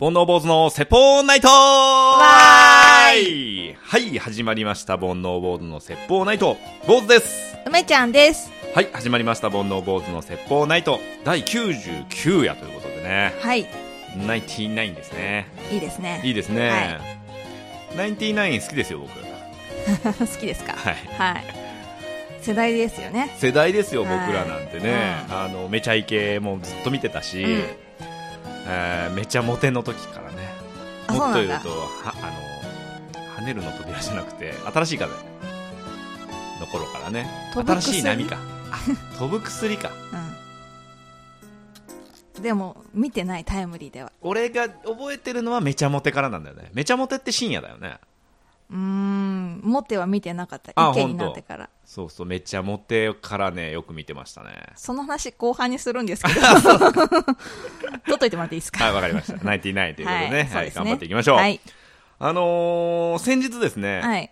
煩悩坊主の説法ナイトわーいはい、始まりました。煩悩坊主の説法ナイト。坊主です。梅ちゃんです。はい、始まりました。煩悩坊主の説法ナイト。第99夜ということでね。はい。99ですね。いいですね。いいですね。は99好きですよ、僕。好きですか？はい。はい。世代ですよね。世代ですよ、はい僕らなんてね。うんあの、めちゃイケもずっと見てたし、うんえーめちゃモテの時からね。あもっと言うと、はあの、跳ねるの扉じゃなくて、新しい風の頃からね。新しい波か。あ飛ぶ薬か。うん。でも、見てないタイムリーでは。俺が覚えてるのはめちゃモテからなんだよね。めちゃモテって深夜だよね。うーん。モテは見てなかった。あ意見になってから。そうそう、めちゃモテからね、よく見てましたね。その話後半にするんですけど。取っといてもらっていいですか？はい、わかりました。99ということでね。はい、頑張っていきましょう。はい。あのー、先日ですね、はい。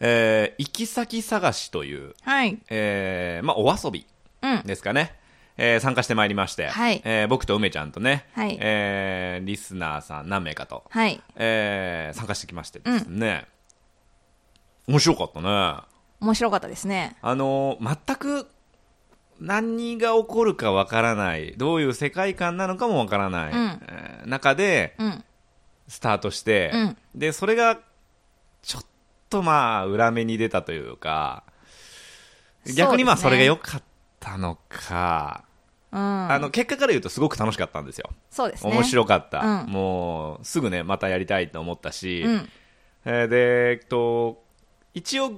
えー行き先探しという、はい。えーまあ、お遊びうん。ですかね。えー参加してまいりまして、はいえー僕と梅ちゃんとね、はいえーリスナーさん何名かと、はい。えー参加してきましてですね、面白かったね。面白かったですね。あのー全く何が起こるかわからない、どういう世界観なのかもわからない、うんえー中でうん。スタートして、うんで、それがちょっとまあ裏目に出たというか、逆にまあそそうですねれが良かったのか、うん。あの、結果から言うとすごく楽しかったんですよ。そうですね。面白かった。うんもう、すぐね、またやりたいと思ったし、うん。えーで、えっと、一応、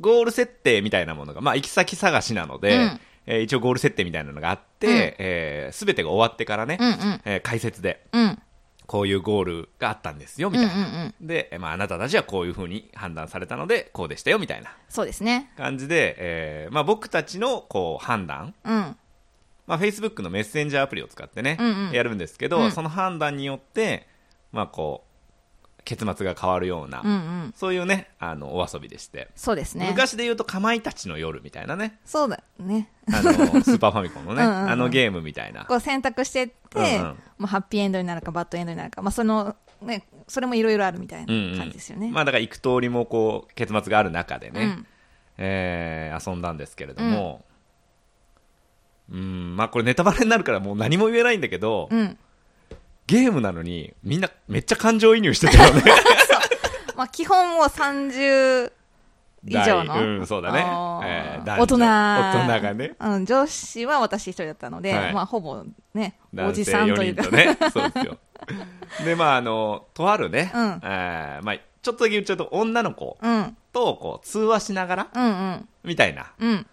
ゴール設定みたいなものが、まあ、行き先探しなので、うんえー一応ゴール設定みたいなのがあって、うんえー、全てが終わってからね、うんうん。えー解説で、うん。こういうゴールがあったんですよ、みうんたいな。うんうん。で、えーまあ、あなたたちはこういう風に判断されたので、こうでしたよ、みたいなそうですね。感じで、えーまあ、僕たちの、こう、判断、うん。まあ、Facebook のメッセンジャーアプリを使ってね、うんうんやるんですけど、うんその判断によって、まあ、こう、結末が変わるような、うんうん。そういうね、あの、お遊びでして。そうですね。昔で言うと、かまいたちの夜みたいなね、そうだね。あの、スーパーファミコンのね、うんうんうんあのゲームみたいな。こう選択してって、うんうんまあ、ハッピーエンドになるかバッドエンドになるか、まあ、その、ね、それもいろいろあるみたいなうんうん感じですよね。まあ、だから、幾通りも、こう、結末がある中でね、うんえー遊んだんですけれども、うん、まあ、これネタバレになるからもう何も言えないんだけど、うん。ゲームなのに、みんなめっちゃ感情移入してたよね。まあ、基本もう30以上の。大うん、そうだね。えー大人。男大人がね。うん、上司は私一人だったので、はいまあ、ほぼね、おじさんとい4うか。ね。そうですよ。で、まあ、あの、とあるね、うんえーまあ、ちょっとだけ言っちゃうと、女の子うん。と、こう、通話しながら、うんうん。みたいなうん。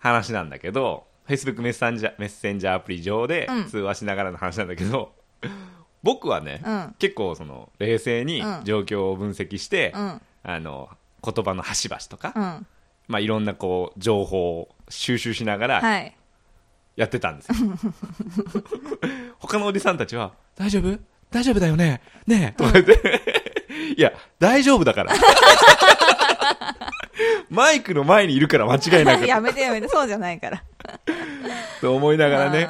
話なんだけど、Facebook メッセンジャーメッセンジャーアプリ上でうん通話しながらの話なんだけど、僕はね、うん結構その、冷静にうん状況を分析して、うん。あの、言葉の端々とか、うん。まあ、いろんなこう、情報を収集しながら、はい。やってたんですよ。他のおじさんたちは、大丈夫？大丈夫だよね？ねえ？とか言って、いや、大丈夫だから。マイクの前にいるから間違いなくやめてやめて、そうじゃないから。と思いながらね。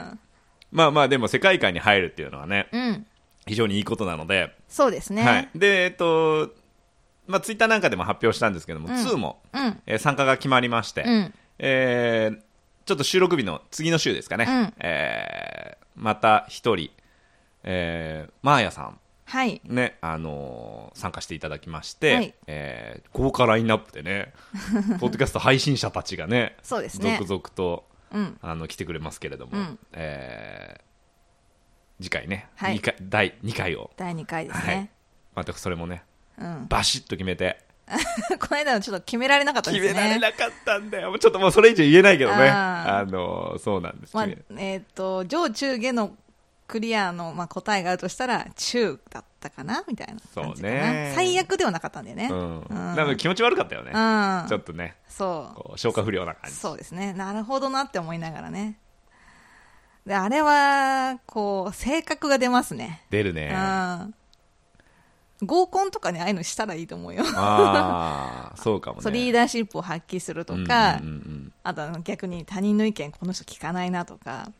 うんまあまあでも世界観に入るっていうのはね、うん。非常にいいことなので、そうですね。はい。で、えっと、まあツイッターなんかでも発表したんですけども、うん2も、うん。えー参加が決まりまして、うん。えーちょっと収録日の次の週ですかね、うんえーまた一人、えー、マーヤさん、はい。ね、あのー参加していただきまして、はいえー豪華ラインナップでね、ポッドキャスト配信者たちがね、そうですね続々と、うん。あの、来てくれますけれども、うんえー次回ね、はい二回第2回を、第2回ですはいね。またそれもね、うん。バシッと決めて、この間はちょっと決められなかったですね。決められなかったんだよ。ちょっともうそれ以上言えないけどね。あのーそうなんです。まあえっ、と、上中下のクリアの、まあ、答えがあるとしたら、中だったかな？みたいな感じかな。そうね最悪ではなかったんだよね。うん。うんなんか気持ち悪かったよね。うんちょっとね、そこう消化不良な感う。じ。そうですね。なるほどなって思いながらね。で、あれは、こう、性格が出ますね。出るね。あうん。合コンとかにああいうのしたらいいと思うよ。あー、そうかもね。そう、リーダーシップを発揮するとか、うんうんうんあとあの逆に他人の意見この人聞かないなとか、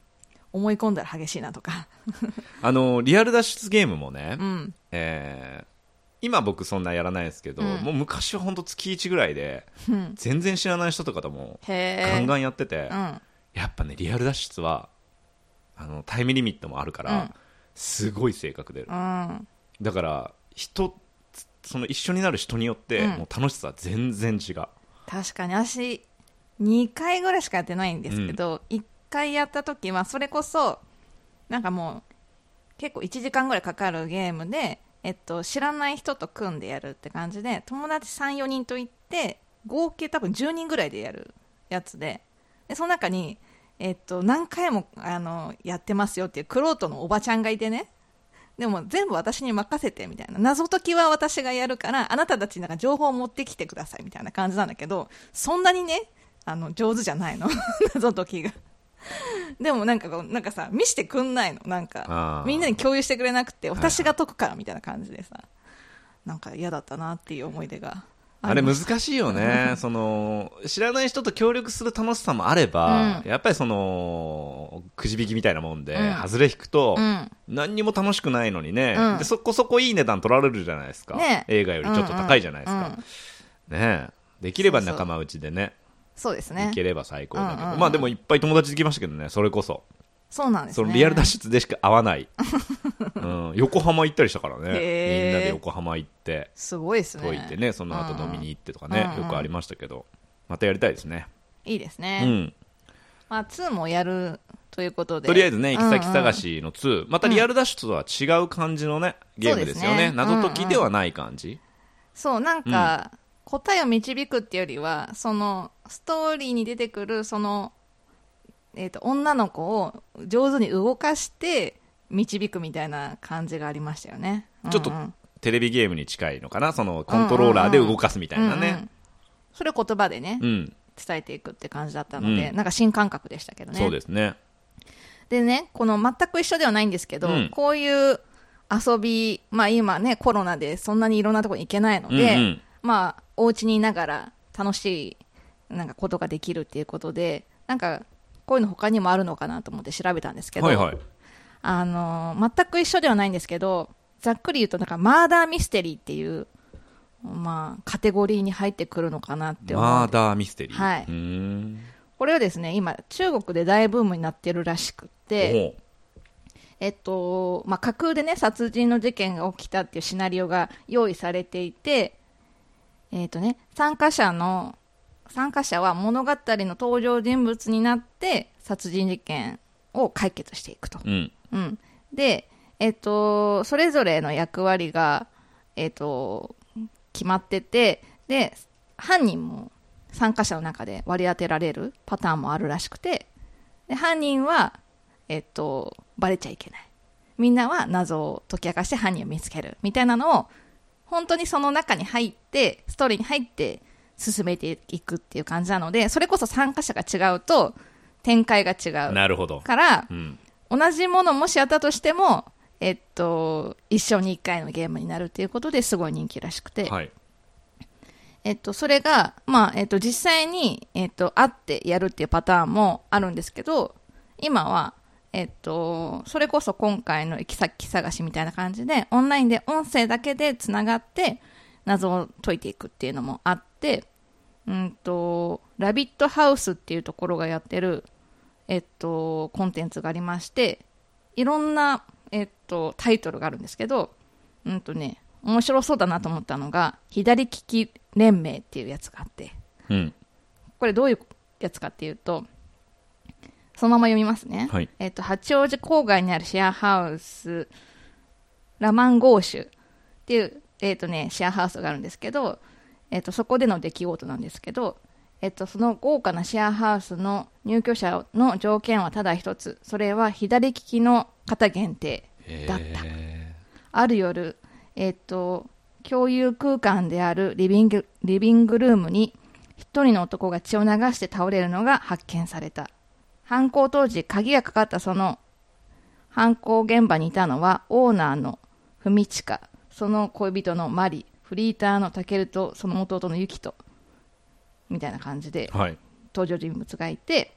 思い込んだら激しいなとか。あの、リアル脱出ゲームもね、うん。えー今僕そんなやらないですけど、うんもう昔は本当月1ぐらいで、うん。全然知らない人とかとも。ガンガンやってて、うん。やっぱね、リアル脱出は、あの、タイムリミットもあるから、うんすごい性格出る。うん。だから、人、その一緒になる人によって、うんもう楽しさ全然違う。確かに私2回ぐらいしかやってないんですけど、1回やった時はそれこそなんかもう結構1時間ぐらいかかるゲームで、えっと、知らない人と組んでやるって感じで友達34人と行って合計多分10人ぐらいでやるやつででその中に、えっと、何回もあのやってますよっていうクロートのおばちゃんがいてね。でも全部私に任せてみたいな。謎解きは私がやるからあなたたちなんか情報を持ってきてくださいみたいな感じなんだけどそんなにねあの上手じゃないの。謎解きが。でもなんかこうなんかさ見してくんないの。なんあかー。みんなに共有してくれなくてはい私が解くからみたいな感じでさなんか嫌だったなっていう思い出があれ難しいよね。その、知らない人と協力する楽しさもあれば、うん。やっぱりその、くじ引きみたいなもんで、うん。外れ引くと、うん。何にも楽しくないのにね、うん。でそこそこいい値段取られるじゃないですか。ね映画よりちょっと高いじゃないですか。うんうん。ねえ。できれば仲間内でね、そうですね。いければ最高だけど、うんうんうん。まあでもいっぱい友達できましたけどね、それこそ。そうなんですね。そのリアル脱出でしか会わない。うん、横浜行ったりしたからね。みんなで横浜行って、すごいですね。解いてね、その後飲みに行ってとかね、うんうんよくありましたけど、またやりたいですね。いいですうね、ん。まあ、2もやるということで。とりあえずね、行き先うんうん。探しの2、またリアル脱出とは違う感じのね、ゲームですよね。ね謎解きではない感じ。そうなんか、答えを導くっていうよりはそのストーリーに出てくるその、えー、と女の子を上手に動かして導くみたいな感じがありましたよね。ちょっとうんうんテレビゲームに近いのかな、そのコントローラーで動かすみたいなうんうんね。それを言葉でね、うん、伝えていくって感じだったので、うん。なんか新感覚でしたけどね。そうですね。でね、この全く一緒ではないんですけど、うん。こういう遊び、まあ今ね、コロナでそんなにいろんなところに行けないので、うんうんまあ、お家にいながら楽しい、なんかことができるっていうことで、なんか、こういうの他にもあるのかなと思って調べたんですけど、はいはい。あのー全く一緒ではないんですけど、ざっくり言うと、なんか、マーダーミステリーっていう、まあ、カテゴリーに入ってくるのかなって思う。マーダーミステリー。はい。これはですね、今、中国で大ブームになってるらしくって、えっとまあ、架空で、ね、殺人の事件が起きたっていうシナリオが用意されていて、えっとね、参加者の参加者は物語の登場人物になって殺人事件を解決していくと。うん。うん、で、えっと、それぞれの役割が、えっと、決まっててで犯人も参加者の中で割り当てられるパターンもあるらしくてで犯人は、えっと、バレちゃいけないみんなは謎を解き明かして犯人を見つけるみたいなのを本当にその中に入ってストーリーに入って進めていくっていう感じなのでそれこそ参加者が違うと展開が違うなるほど。からうん。同じものもしやったとしても、えっと、一生に一回のゲームになるっていうことですごい人気らしくて、はい。えっと、それが、まあ、えっと、実際に、えっと、会ってやるっていうパターンもあるんですけど、今は、えっと、それこそ今回の行き先探しみたいな感じで、オンラインで音声だけでつながって、謎を解いていくっていうのもあって、うんと、ラビットハウスっていうところがやってる、えっと、コンテンツがありまして、いろんな、えっと、タイトルがあるんですけど、うんとね、面白そうだなと思ったのが、左利き連盟っていうやつがあって、うん。これどういうやつかっていうと、そのまま読みますね。はい。えっと、八王子郊外にあるシェアハウス、ラマンゴーシュっていう、えっとね、シェアハウスがあるんですけど、えっと、そこでの出来事なんですけど、えっと、その豪華なシェアハウスの入居者の条件はただ一つ、それは左利きの方限定だった。へある夜、えっと、共有空間であるリビングリビングルームに一人の男が血を流して倒れるのが発見された。犯行当時、鍵がかかったその犯行現場にいたのはオーナーの文親、その恋人のマリ、フリーターのタケルとその弟のユキト、みたいな感じでーはい。登場人物がいて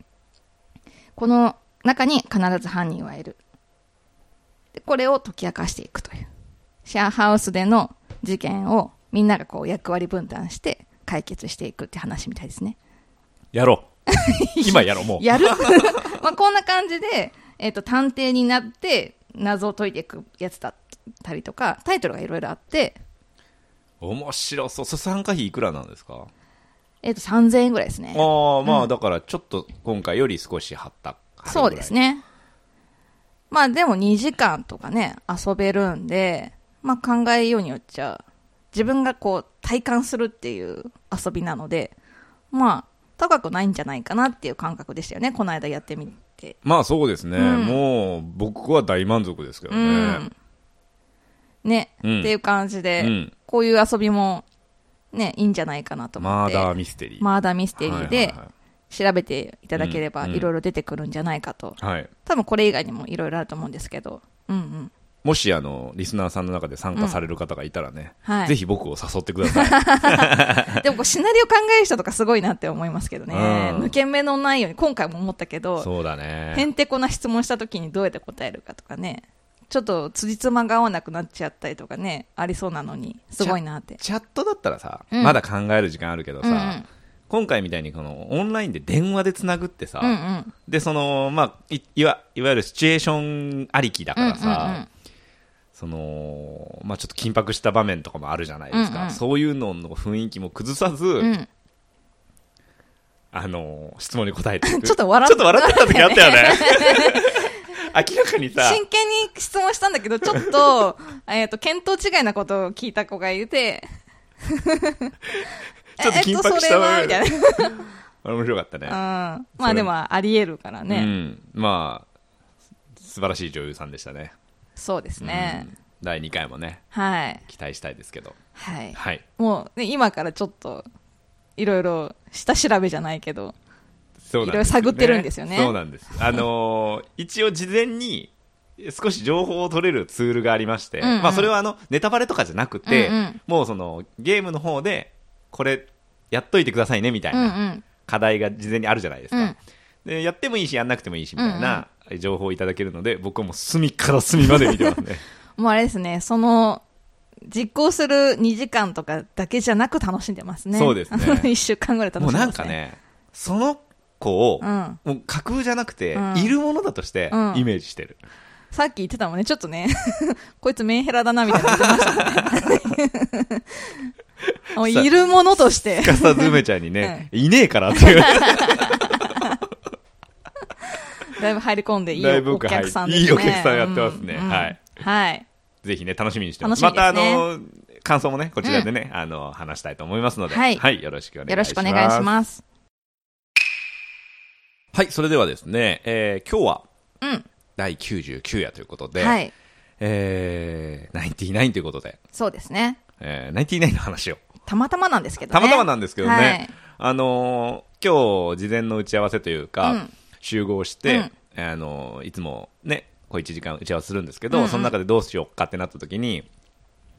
この中に必ず犯人はいる。でこれを解き明かしていくという。シェアハウスでの事件をみんながこう役割分担して解決していくって話みたいですね。やろう。今やろう、もう。やる まあこんな感じで、えっ、と、探偵になって謎を解いていくやつだったりとか、タイトルがいろいろあって、面白そう。参加費いくらなんですか？えっ、と、3000円ぐらいですね。ああ、まあ、だからちょっと今回より少し張った。そうですね。ね。まあでも2時間とかね、遊べるんで、まあ考えようによっちゃ、自分がこう体感するっていう遊びなので、まあ高くないんじゃないかなっていう感覚でしたよね、この間やってみて。まあそうですね。うんもう、僕は大満足ですけどうね。ん。ね、うんっていう感じで、うんこういう遊びもね、いいんじゃないかなと思って。マーダーミステリー。マーダーミステリーはいではい調べていただければうんいろいろ出てくるんじゃないかと。はいはい。多分これ以外にもいろいろあると思うんですけど。うんうん。もし、あの、リスナーさんの中で参加される方がいたらね、はいぜひ僕を誘ってください。でもこうシナリオ考える人とかすごいなって思いますけどね。うん抜け目のないように、今回も思ったけど、そうだね。へんてこな質問した時にどうやって答えるかとかね。ちょっと辻褄が合わなくなっちゃったりとかね、ありそうなのに、すごいなって。チャットだったらさ、うんまだ考える時間あるけどさ、うんうん今回みたいにこのオンラインで電話でつなぐってさ、うんうん。で、その、まあ、いいわ、いわゆるシチュエーションありきだからさ、うんうんうんその、まあ、ちょっと緊迫した場面とかもあるじゃないですか。うんうんそういうのの雰囲気も崩さず、うん。あの、質問に答えて。ちょっと笑っちょっと笑ってた時あったよね。明らかにさ、真剣に質問したんだけど、ちょっと、えっと、見当違いなことを聞いた子がいて、ちょっと緊迫したえっと、それは、みたいな。面白かったね。うん。まあでも、あり得るからうね。ん。まあ、素晴らしい女優さんでしたね。そうですね。うん第2回もね、はい。期待したいですけど。はい。はい。もう、ね、今からちょっと、いろいろ、下調べじゃないけど、そうなんですいろいろ探ってるんですよねそうなんです。あのー 一応事前に、少し情報を取れるツールがありまして、うんうんまあそれはあの、ネタバレとかじゃなくて、うんうんもうその、ゲームの方で、これ、やっといてくださいね、みたい。なん課題が事前にあるじゃないですか。うんでやってもいいし、やんなくてもいいし、みたいな情報をいただけるので、僕はもう隅から隅まで見てますね。もうあれですね、その、実行する2時間とかだけじゃなく楽しんでますね。そうですね 1週間ぐらい楽しんでます、ね。もうなんか。ね、その子を、うん。もう架空じゃなくて、うんいるものだとしてうんイメージしてる。さっき言ってたもんね、ちょっとね、こいつメンヘラだな、みたいなの言ってましたね。もういるものとしてす。かさず梅ちゃんにね、いねえからっていう。だいぶ入り込んでいいお客さんですね。はいいいお客さんやってますねうんうんはい。はい。ぜひね、楽しみにしてます。楽しみまた、ですねあの、感想もね、こちらでね、あの、話したいと思いますので、はいよろしくお願いします。よろしくお願いします。はい、それではですね、えー今日はうん。第99夜ということで、はい。えー、99ということで、そうですね。えー、99の話を。たまたまなんですけどね。たまたまなんですけどね、はいあのー今日、事前の打ち合わせというか、うん集合して、うんあのーいつもね、こう1時間打ち合わせするんですけど、うんうんその中でどうしようかってなった時に、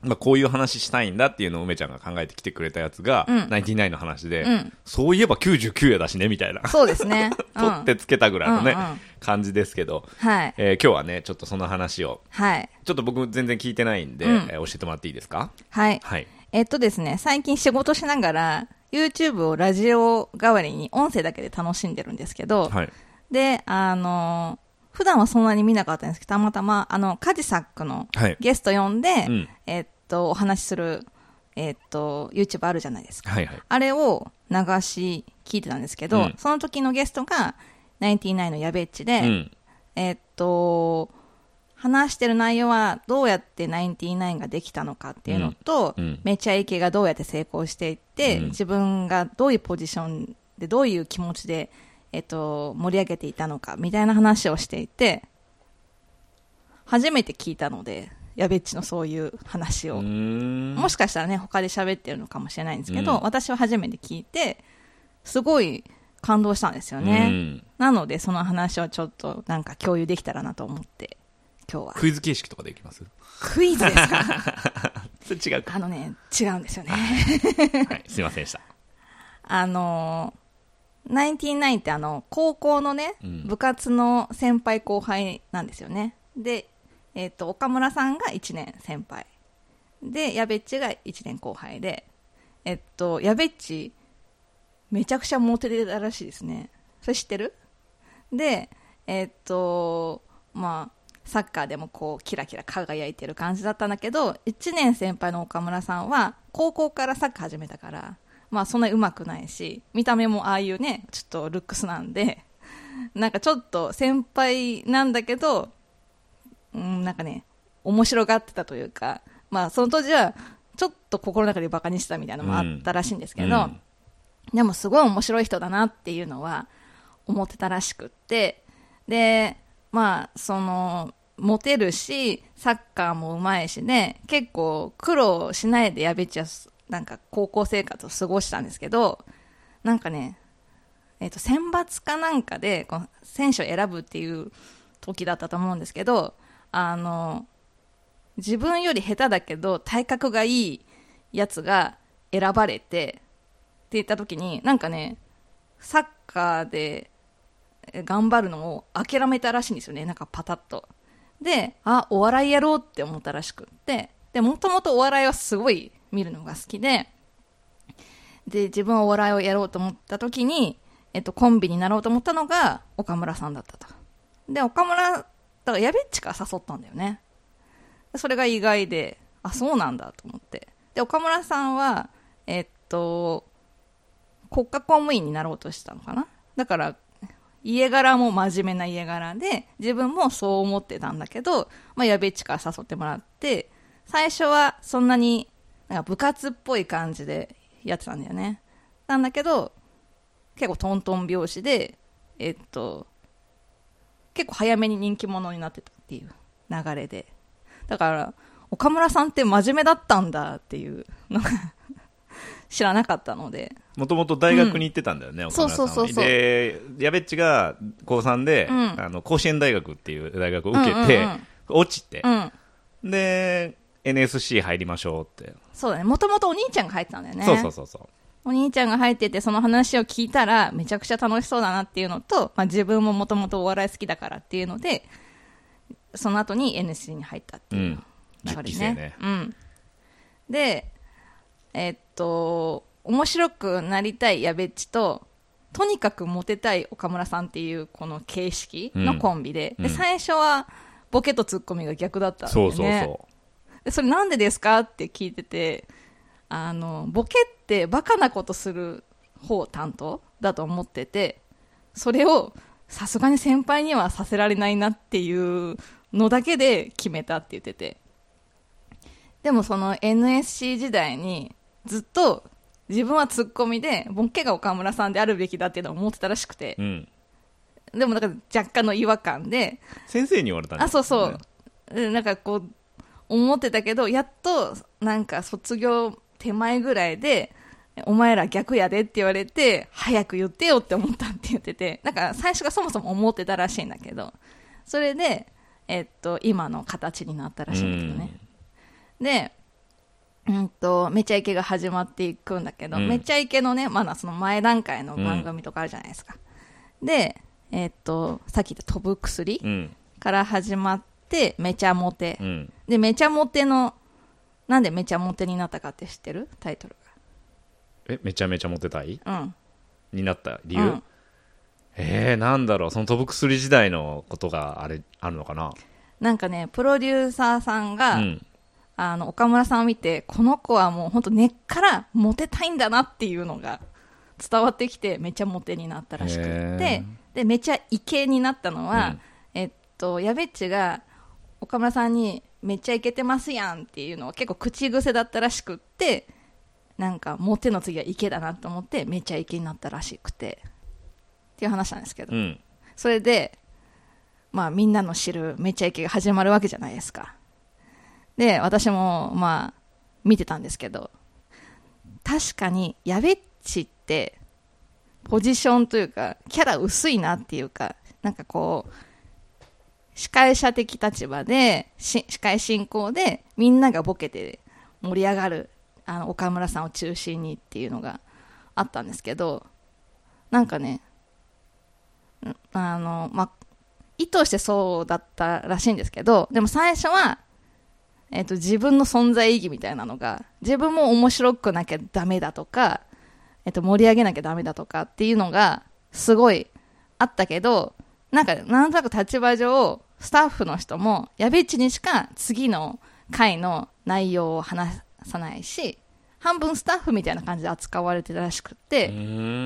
まあ、こういう話したいんだっていうのを梅ちゃんが考えてきてくれたやつが、うん99の話で、うんそういえば99夜だしね、みたいな。そうですね。う ん取ってつけたぐらいのね、うんうん感じですけど、はい。えー今日はね、ちょっとその話を、はい。ちょっと僕全然聞いてないんで、うんえー教えてもらっていいですか？はい。はい。えっとですね、最近仕事しながら、YouTube をラジオ代わりに音声だけで楽しんでるんですけど、はい。で、あの普段はそんなに見なかったんですけど、たまたま、あの、カジサックのはい。ゲスト呼んで、うんえっと、お話しする、えっと、YouTube あるじゃないですか。はいはい。あれを流し聞いてたんですけど、うんその時のゲストが、99のやべっちで、うん。えっと、話してる内容はどうやって99ができたのかっていうのと、うんうんめちゃイケがどうやって成功していって、うん自分がどういうポジションでどういう気持ちで、えっと、盛り上げていたのかみたいな話をしていて、初めて聞いたので、やべっちのそういう話を。もしかしたらね、他で喋ってるのかもしれないんですけど、うん私は初めて聞いて、すごい感動したんですよね。うんなので、その話をちょっとなんか共有できたらなと思って、今日は。クイズ形式とかできます？クイズですか？それ違うか。あのね、違うんですよね。はい。すいませんでした。あのーナインティナインってあの、高校のね、うん部活の先輩後輩なんですよね。で、えっ、と、岡村さんが1年先輩。で、やべっちが1年後輩で、えっと、やべっち、めちゃくちゃモテてたらしいですね。それ知ってる？で、えっと、まあ、サッカーでもこう、キラキラ輝いてる感じだったんだけど、1年先輩の岡村さんは、高校からサッカー始めたから、まあそんなに上手くないし、見た目もああいうね、ちょっとルックスなんで、なんかちょっと先輩なんだけど、うん、なんかね、面白がってたというか、まあその当時は、ちょっと心の中でバカにしてたみたいなのもあったらしいんですけど、うん。でもすごい面白い人だなっていうのは思ってたらしくって、で、まあ、その、モテるし、サッカーもうまいしね、結構苦労しないでやべっちは、なんか高校生活を過ごしたんですけど、なんかね、えっ、と、選抜かなんかで、この選手を選ぶっていう時だったと思うんですけど、あの、自分より下手だけど体格がいいやつが選ばれて、って言った時に、なんかね、サッカーで頑張るのを諦めたらしいんですよね、なんかパタッと。で、あ、お笑いやろうって思ったらしくって、で、もともとお笑いはすごい見るのが好きで、で、自分はお笑いをやろうと思った時に、えっと、コンビになろうと思ったのが岡村さんだったと。で、岡村、だからやべっちから誘ったんだよね。それが意外で、あ、そうなんだと思って。で、岡村さんは、えっと、国家公務員になろうとしたのかなだから、家柄も真面目な家柄で、自分もそう思ってたんだけど、まあ、やべっちから誘ってもらって、最初はそんなに、なんか部活っぽい感じでやってたんだよね。なんだけど、結構トントン拍子で、えっと、結構早めに人気者になってたっていう流れで。だから、岡村さんって真面目だったんだっていうのが 知らなかったので。もともと大学に行ってたんだよね、岡村さんはそうそうそうそうで、やべっちが高3で、うんあの甲子園大学っていう大学を受けて、うんうんうん落ちてう、ん。で、NSC 入りましょうって。そうだね。もともとお兄ちゃんが入ってたんだよね。そうそうそうそう。お兄ちゃんが入ってて、その話を聞いたら、めちゃくちゃ楽しそうだなっていうのと、まあ、自分ももともとお笑い好きだからっていうので、その後に NSC に入ったっていううん。10流れね。期生ね。うん。で、えっと、面白くなりたいやべっちと、とにかくモテたい岡村さんっていうこの形式のコンビで、うんで最初はボケとツッコミが逆だったんだよそね。うそうそでそれなんでですか？って聞いてて、あの、ボケってバカなことする方担当だと思ってて、それをさすがに先輩にはさせられないなっていうのだけで決めたって言ってて。でもその NSC 時代にずっと自分はツッコミで、ボケが岡村さんであるべきだっていうのを思ってたらしくてう。う、ん。でもなんか若干の違和感で、先生に言われたんだあ、そうそう。でなんかこう、思ってたけど、やっと、なんか卒業手前ぐらいで、お前ら逆やでって言われて、早く言ってよって思ったって言ってて、なんか最初がそもそも思ってたらしいんだけど、それで、えっと、今の形になったらしいんだけどね。で、うんと、めちゃイケが始まっていくんだけど、うんめちゃイケのね、まだその前段階の番組とかあるじゃないですか。で、えっと、さっき言った飛ぶ薬、うん。から始まって、めちゃモテう。ん。で、めちゃモテの、なんでめちゃモテになったかって知ってる？タイトルえ、めちゃめちゃモテたい？が。うん。になった理由、うん。えー、なんだろう、その飛ぶ薬時代のことがあれ、あるのかな？なんかね、プロデューサーさんが、うん。あの、岡村さんを見て、この子はもう本当根っからモテたいんだなっていうのが伝わってきて、めちゃモテになったらしくてー、で、めちゃイケになったのは、うん。えっと、やべっちが、岡村さんに、めっちゃイケてますやんっていうのは結構口癖だったらしくって、なんか、モテの次はイケだなと思って、めっちゃイケになったらしくて、っていう話なんですけど、うん。それで、まあみんなの知るめちゃイケが始まるわけじゃないですか。で、私もまあ見てたんですけど、確かにやべっちってポジションというかキャラ薄いなっていうか、なんかこう、司会者的立場で、司会進行でみんながボケて盛り上がる、あの岡村さんを中心にっていうのがあったんですけど、なんかね、あの、まあ、意図してそうだったらしいんですけど、でも最初は、えっ、と、自分の存在意義みたいなのが、自分も面白くなきゃダメだとか、えっ、と、盛り上げなきゃダメだとかっていうのが、すごいあったけど、なんか、なんとなく立場上、スタッフの人も、やべっちにしか次の回の内容を話さないし、半分スタッフみたいな感じで扱われてたらしくって、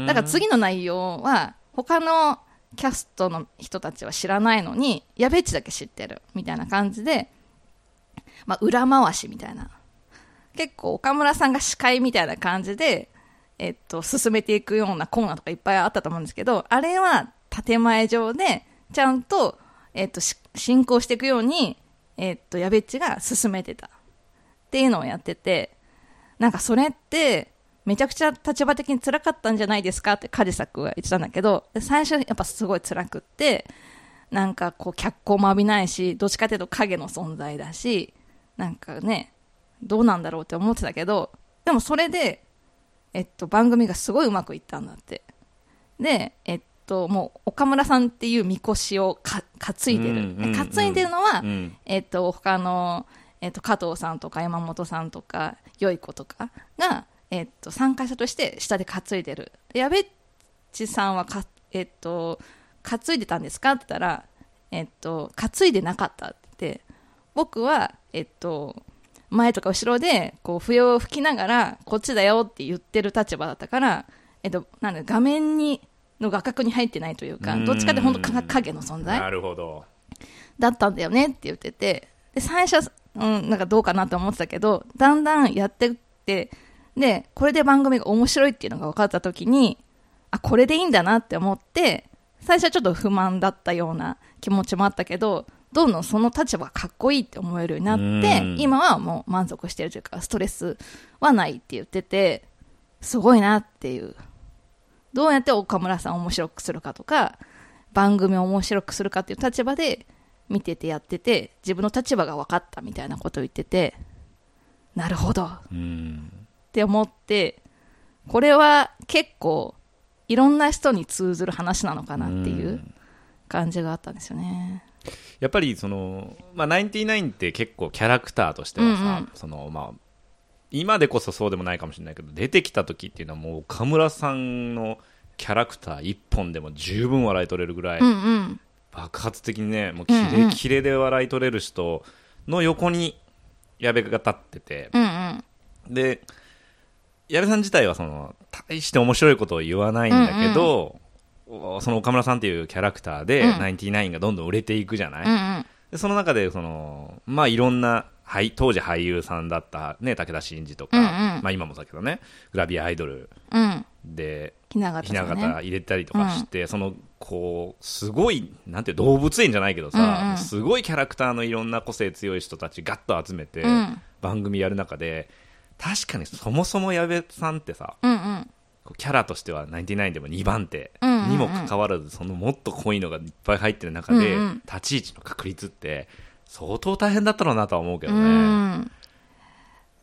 だから次の内容は、他のキャストの人たちは知らないのに、やべっちだけ知ってるみたいな感じで、まあ、裏回しみたいな。結構岡村さんが司会みたいな感じで、えっと、進めていくようなコーナーとかいっぱいあったと思うんですけど、あれは建前上で、ちゃんと、えっと、進行していくように、えっと、やべっちが進めてた。っていうのをやってて、なんかそれって、めちゃくちゃ立場的に辛かったんじゃないですか？ってカジサクは言ってたんだけど、最初やっぱすごい辛くって、なんかこう脚光も浴びないし、どっちかというと影の存在だし、なんかね、どうなんだろうって思ってたけど、でもそれで、えっと、番組がすごいうまくいったんだって。で、えっと、もう岡村さんっていうみこしをか担いでる。うんうんうん担いでるのは、うんえっと、他の、えっと、加藤さんとか山本さんとか、よい子とかが、えっと、参加者として下で担いでる。でやべっちさんはか、えっと、担いでたんですかって言ったら、えっと、担いでなかったって僕は、えっと、前とか後ろで、こう、笛を吹きながら、こっちだよって言ってる立場だったから、えっと、なんだ、画面に、の画角に入ってないというか、うんどっちかって本当か影の存在なるほど。だったんだよねって言ってて、で、最初は、うん、なんかどうかなと思ってたけど、だんだんやってって、で、これで番組が面白いっていうのが分かった時に、あ、これでいいんだなって思って、最初はちょっと不満だったような気持ちもあったけど、どんどんその立場がかっこいいって思えるようになってうん、今はもう満足してるというか、ストレスはないって言ってて、すごいなっていう。どうやって岡村さんを面白くするかとか、番組を面白くするかっていう立場で見ててやってて、自分の立場が分かったみたいなことを言ってて、なるほどっうん。て思って、これは結構いろんな人に通ずる話なのかなっていう感じがあったんですよね。やっぱりその、まあ、ナインティナインって結構キャラクターとしてはさ、うんうんそのまあ、今でこそそうでもないかもしれないけど出てきた時っていうのはもう岡村さんのキャラクター一本でも十分笑い取れるぐらいうんうん。爆発的にねもうキレキレで笑い取れる人の横に矢部が立っててうんうん。で矢部さん自体はその大して面白いことを言わないんだけど、その岡村さんっていうキャラクターで、うんナインティナインがどんどん売れていくじゃない、うんうん。でその中でその、まあ、いろんなはい当時俳優さんだった、ね、武田真治とか、うんうんまあ、今もだけどねグラビアアイドルうん。でひな形雛さんね。形入れたりとかして、そのこうすごいなんて動物園じゃないけどさ、うんうんすごいキャラクターのいろんな個性強い人たちガッと集めて、うん番組やる中で確かにそもそも矢部さんってさうんうん。キャラとしては99でも2番手うんうんうんにもかかわらずそのもっと濃いのがいっぱい入ってる中で、うんうん立ち位置の確立って相当大変だったろうなとは思うけどうね。ん。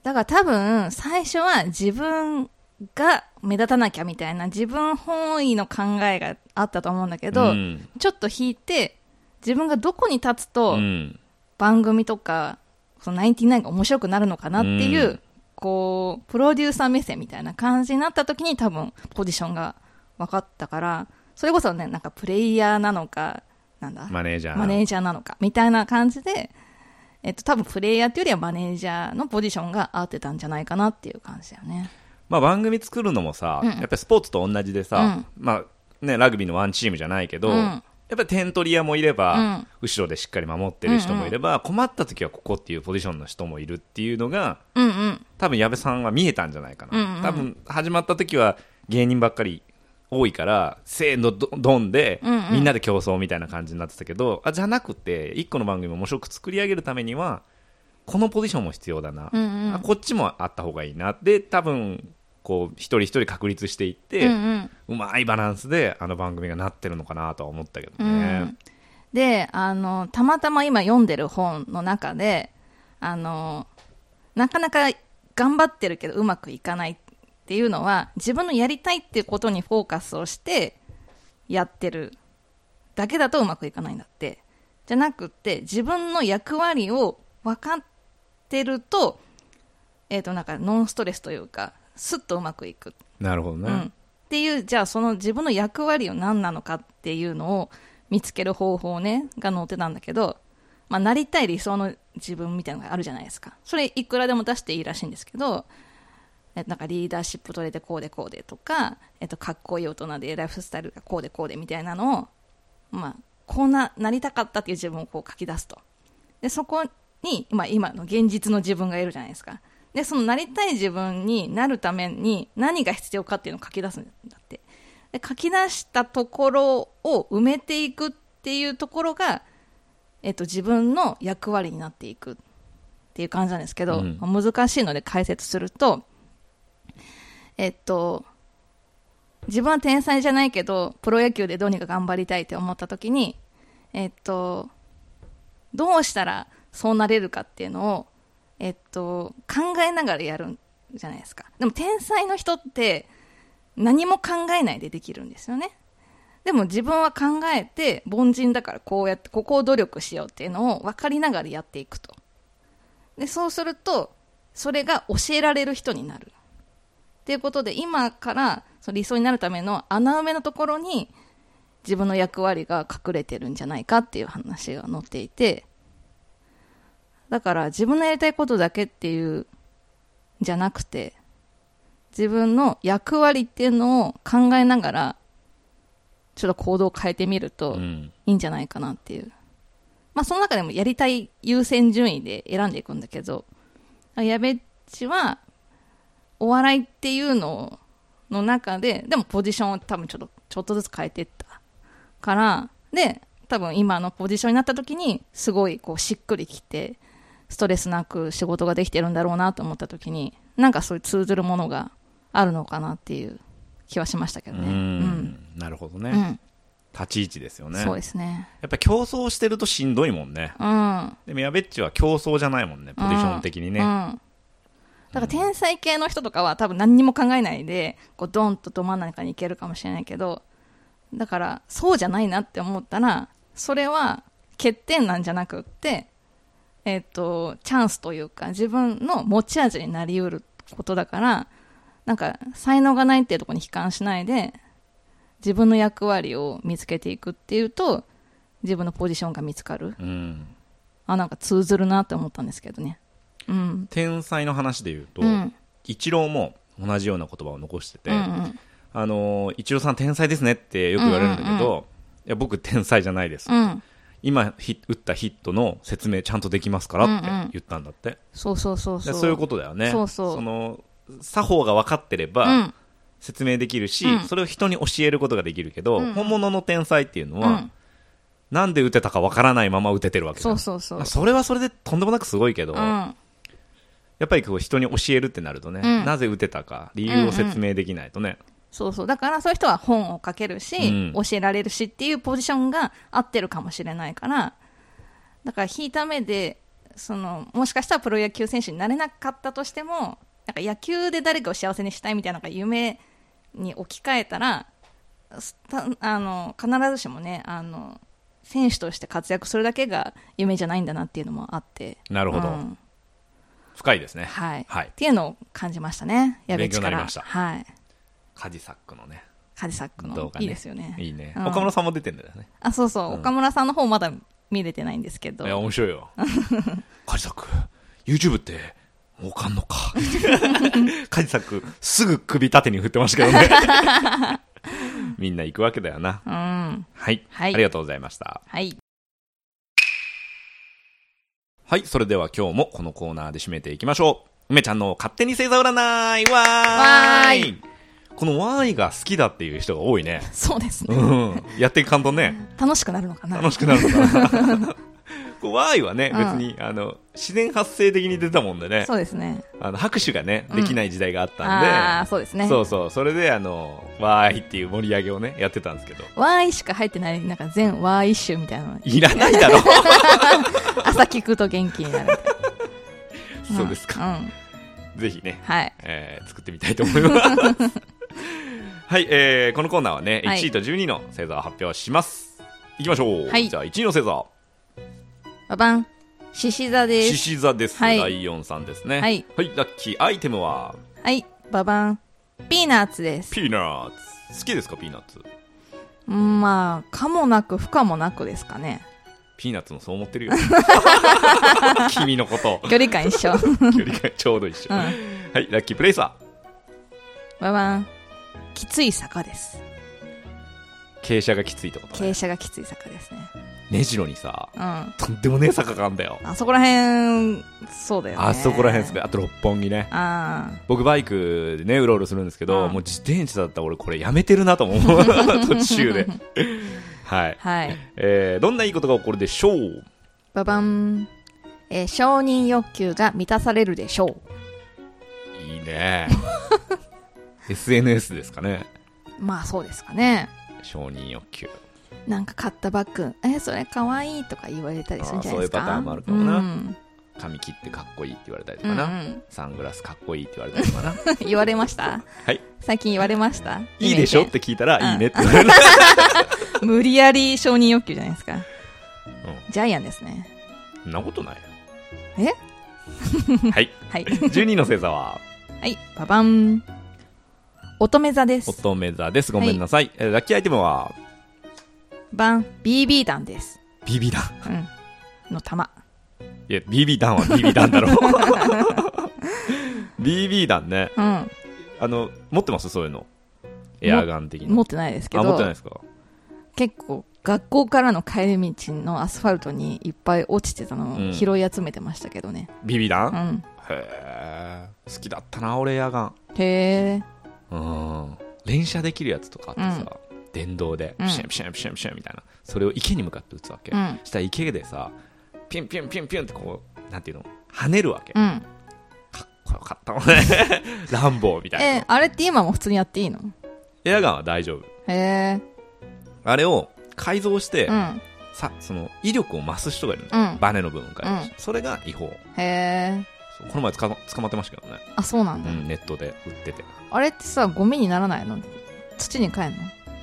だから多分、最初は自分が目立たなきゃみたいな自分本位の考えがあったと思うんだけど、うんちょっと引いて、自分がどこに立つとうん番組とか、その99が面白くなるのかなっていう、うんこう、プロデューサー目線みたいな感じになった時に多分ポジションが分かったから、それこそね、なんかプレイヤーなのか、なんだ、マネージャー。マネージャーなのか。みたいな感じで、えっと、多分プレイヤーっていうよりはマネージャーのポジションが合ってたんじゃないかなっていう感じだよね。まあ、番組作るのもさ、うん。やっぱりスポーツと同じでさ、まあね、ラグビーのワンチームじゃないけど、うん。やっぱり点取り屋もいれば、うん。後ろでしっかり守ってる人もいれば、困った時はここっていうポジションの人もいるっていうのがうんうん。多分矢部さんは見えたんじゃないかな、うんうん。多分始まった時は芸人ばっかり多いからせーのどどんで、うんうん。みんなで競争みたいな感じになってたけどあじゃなくて一個の番組を面白く作り上げるためにはこのポジションも必要だな、うんうん。あこっちもあった方がいいな。で多分こう一人一人確立していって、ううん。うんまいバランスであの番組がなってるのかなとは思ったけどうねん。で、あの、たまたま今読んでる本の中で、あの、なかなか頑張ってるけどうまくいかないっていうのは自分のやりたいっていうことにフォーカスをしてやってるだけだとうまくいかないんだって。じゃなくって自分の役割を分かってるとえっ、となんかノンストレスというかスッとうまくいく。なるほどね、うん、っていうじゃあその自分の役割を何なのかっていうのを見つける方法ねが載ってたんだけど、まあ、なりたい理想の自分みたいなのがあるじゃないですか。それいくらでも出していいらしいんですけどえなんかリーダーシップ取れてこうでこうでとか、えっと、かっこいい大人でライフスタイルがこうでこうでみたいなのを、まあ、こうななりたかったっていう自分をこう書き出すと。でそこに、まあ、今の現実の自分がいるじゃないですか。でそのなりたい自分になるために何が必要かっていうのを書き出すんだって。で書き出したところを埋めていくっていうところが、えっと、自分の役割になっていくっていう感じなんですけど、うん。難しいので解説するとえっと自分は天才じゃないけどプロ野球でどうにか頑張りたいって思った時にえっとどうしたらそうなれるかっていうのをえっと考えながらやるんじゃないですか。でも天才の人って何も考えないでできるんですよね。でも自分は考えて凡人だからこうやってここを努力しようっていうのを分かりながらやっていくと。でそうするとそれが教えられる人になる。っていうことで今からその理想になるための穴埋めのところに自分の役割が隠れてるんじゃないかっていう話が載っていてだから自分のやりたいことだけっていうんじゃなくて自分の役割っていうのを考えながらちょっと行動を変えてみるとうんいいんじゃないかなっていう。まあその中でもやりたい優先順位で選んでいくんだけど、やべっちはお笑いっていうのの中で、でもポジションを多分ちょっと、ちょっとずつ変えていったから、で、多分今のポジションになった時にすごいこうしっくりきて、ストレスなく仕事ができてるんだろうなと思った時に、なんかそういう通ずるものがあるのかなっていう気はしましたけどね。うんうん。なるほどね、うん。立ち位置ですよねそうですね。やっぱ競争してるとしんどいもんねうん。でもやべっちは競争じゃないもんねポジション的にね、うん。だから天才系の人とかは多分何にも考えないで、こうドンとど真ん中に行けるかもしれないけど、だからそうじゃないなって思ったら、それは欠点なんじゃなくって、えっ、と、チャンスというか自分の持ち味になりうることだから、なんか才能がないっていうところに悲観しないで、自分の役割を見つけていくっていうと、自分のポジションが見つかる。うんあ、なんか通ずるなって思ったんですけどね。うん。天才の話で言うと、うん。イチローも同じような言葉を残してて、うんうん。あのーイチローさん天才ですねってよく言われるんだけど、うん。うんいや僕天才じゃないです、うん、今ヒ打ったヒットの説明ちゃんとできますからってうんうん。言ったんだって、そうそうそうそう。でそういうことだよね。そうそう。の作法が分かってれば、うん、説明できるし、うん。それを人に教えることができるけど、うん。本物の天才っていうのは、うん、なんで打てたか分からないまま打ててるわけだ。そうそうそう。あそれはそれでとんでもなくすごいけど、うん、やっぱりこう人に教えるってなるとね、うん。なぜ打てたか理由を説明できないとね、そうそう。だからそういう人は本を書けるし、うん。教えられるしっていうポジションが合ってるかもしれないから、だから引いた目で、その、もしかしたらプロ野球選手になれなかったとしても、なんか野球で誰かを幸せにしたいみたいなのが夢に置き換えたら、すたあの、必ずしもね、あの、選手として活躍するだけが夢じゃないんだなっていうのもあって。なるほど、うん深いですね。はい。はい。っていうのを感じましたね。やべっちから。勉強になりました。はい。カジサックのね。カジサックの、ね。いいですよね。いいね、うん。岡村さんも出てんだよね。あ、そうそう、うん。岡村さんの方まだ見れてないんですけど。い。や面白いよ。カジサック YouTube って儲かんのか。カジサックすぐ首縦に振ってましたけどね。みんな行くわけだよな。うん。はい、はい。ありがとうございました。はい。はい、それでは今日もこのコーナーで締めていきましょう。梅ちゃんの勝手に星座占いわーいわーいこのわーいが好きだっていう人が多いね。そうですね。うん。やっていかんとね、楽しくなるのかな。楽しくなるのかな。こうわーいはね、うん別に、あの、自然発生的に出たもんでね、そうですね。あの、拍手がね、うんできない時代があったああ、んで、そうですね。そうそう、それであの、わーいっていう盛り上げをね、やってたんですけど、ワーイしか入ってない、なんか全ワーイ集みたいなの。いらないだろ 朝聞くと元気になる。そうですか。うん。ぜひね、はいえー作ってみたいと思います。はい、えーこのコーナーはね、はい1位と12位の星座を発表します。いきましょう。はいじゃあ、1位の星座。ババン獅子座で獅す子座です。はいライオンさんですね。はい。はい、ラッキーアイテムは、はいババンピーナッツですピーナッツ。好きですか、ピーナッツ？うんまあかもなく不可もなくですかねピーナッツもそう思ってるよ。君のこと。距離感一緒 距離がちょうど一緒。うんはい、ラッキープレイサー。ババンきつい坂です傾斜がきついってことね。傾斜がきつい坂ですね目白にさ、うんあとんでもねえ坂があんだよ。そこら辺そうだよねあそこら辺ですね。あと六本木ね。あ僕バイクでね、うろうろするんですけど、うんもう自転車だったら俺これやめてるなと思う。途中で。はい。あはいえー、どんないいことが起こるでしょう？ババン、えー承認欲求が満たされるでしょいいね。SNS ですかね。うまあそうですかね承認欲求。なんか買ったバッグえそれかわいいとか言われたりするんじゃないですか？そういうパターンもあるかもな。うん。髪切ってかっこいいって言われたりとうんうかな。ん。サングラスかっこいいって言われたりとかな。言われました？はい。最近言われました？いいでしょって聞いたら、うん。いいねって。言われる。無理やり承認欲求じゃないですか？ジャイアンですね。そんなことない。よ。え？はい。はい。12の星座は、はい。ババン乙女座です乙女座です。ごめんなさい。えーラッキーアイテムは、バン BB 弾です BB 弾。うんの玉いや、BB 弾は BB 弾だろ。BB 弾ね。うんあの、持ってます？そういうの。エアガン的な。持ってないですけあ、持ってないどですか？結構学校からの帰り道のアスファルトにいっぱい落ちてたのうんを拾い集めてましたけどね ?BB う弾、んへえ。好きだったな、俺エアガン。へえうん。連射できるやつとかあってさ、電動で、うんピシャンピシャンピシャンピシャンみたいな。それを池に向かって撃つわけ。うんしたら池でさ、ピュンピュンピュンピュンってこう、なんていうの跳ねるわけ。うんかっこよかったもんね。ランボーみたいな。えあれって今も普通にやっていいの？エアガンは大丈夫。へえあれを改造して、うんさ、その、威力を増す人がいるの。うんバネの部分から、うんそれが違法。へえこの前捕ま捕まってましたけどね。あそうなんだ、うん、ネットで売ってて。あれってさゴミにならないの？土に帰んの？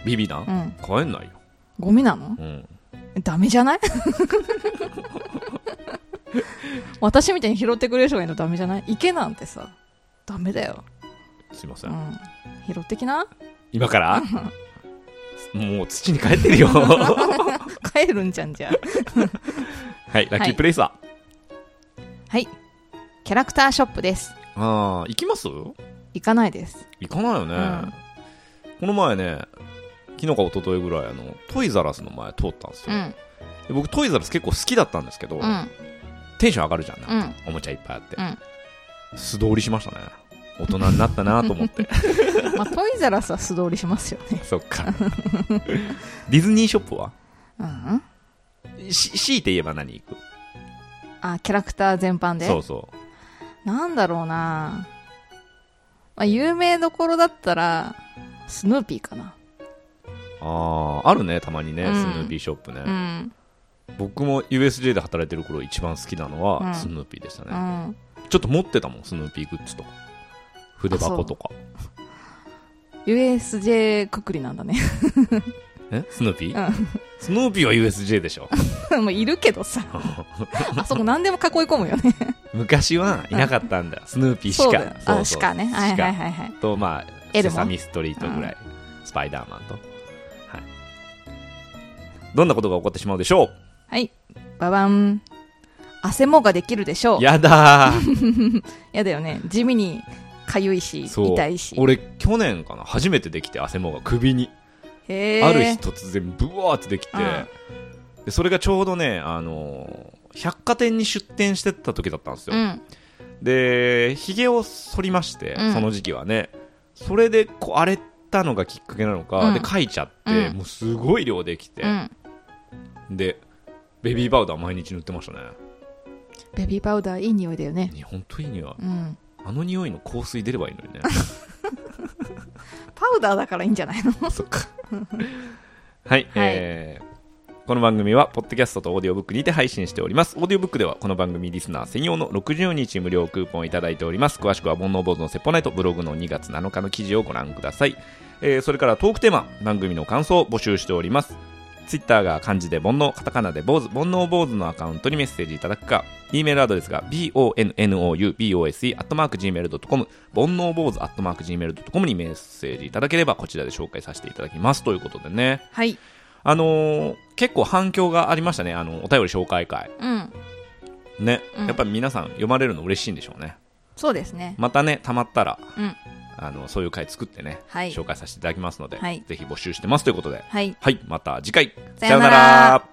ビビ弾、うん。帰んないよ。ゴミなの？うん。えダメじゃない？私みたいに拾ってくれる人がいるのダメじゃない？池なんてさダメだよ。すいませ。うん。ん拾ってきな？今から？もう土に帰ってるよ。帰るんじゃんじゃあ。はい、ラッキープレイサはいキャラクターショップですー。ああ、行きます？行かないです行かないよね。うんこの前ね、昨日か一昨日ぐらい、あの、トイザラスの前通ったんですよ。うんで僕、トイザラス結構好きだったんですけど、うんテンション上がるじゃん。なんおもちゃいっぱいあって。うん素通りしましたね。大人になったなと思って。まあトイザラスは素通りしますよね そっか。ディズニーショップは？うんし強いて言えば何行く？あキャラクター全般で？そうそう。なんだろうな。まあ有名どころだったらスヌーピーかな。ああ、あるね、たまにね、うん。スヌーピーショップね。うん。僕も USJ で働いてる頃一番好きなのうん。はスヌーピーでしたね。うん。ちょっと持ってたもん、スヌーピーグッズとか。筆箱とか。USJ くくりなんだね。え？スヌーピー、うん。スヌーピーは USJ でしょ。もういるけどさ。あそこ何でも囲い込むよね昔はいなかったんだ。よ。スヌーピーしか。そうだよ。あしかね。はいはいはいはい。と、まあ、エルモセサミストリートぐらい。スパイダーマンと。はい。どんなことが起こってしまうでしょはい。ババン。汗もができるでしょう。うやだー。やだよね。地味にかゆいしそう。痛いし。俺、去年かな、初めてできて、汗もが首に。ある日突然、ブワーってできて、うん。でそれがちょうどね、あのー百貨店に出店してた時だったんですよ。うんで、髭を剃りまして、うんその時期はね。それで、こう、荒れたのがきっかけなのか、うんで、書いちゃって、うんもうすごい量できて、うんで、ベビーパウダー毎日塗ってましたね。ベビーパウダーいい匂いだよねに本当いい匂い。うんあの匂いの香水出ればいいのにね。パウダーだからいいんじゃないの？そっか。はい、えー、この番組は、ポッドキャストとオーディオブックにて配信しております。オーディオブックでは、この番組リスナー専用の60日無料クーポンをいただいております。詳しくは、煩悩坊主のセポナイトブログの2月7日の記事をご覧ください。えーそれからトークテーマ、番組の感想を募集しております。ツイッターが漢字で煩悩、カタカナで坊主、煩悩坊主のアカウントにメッセージいただくか、e メールアドレスが bonoubose.gmail.com、煩悩坊主 .gmail.com にメッセージいただければ、こちらで紹介させていただきます。ということでね。はい。あのー結構反響がありましたね、あの、お便り紹介会。うん。ね。うんやっぱり皆さん読まれるの嬉しいんでしょうね。そうですね。またね、たまったら、うん。あの、そういう回作ってね、はい紹介させていただきますので、はいぜひ募集してますということで、はい。はい、また次回。さようなら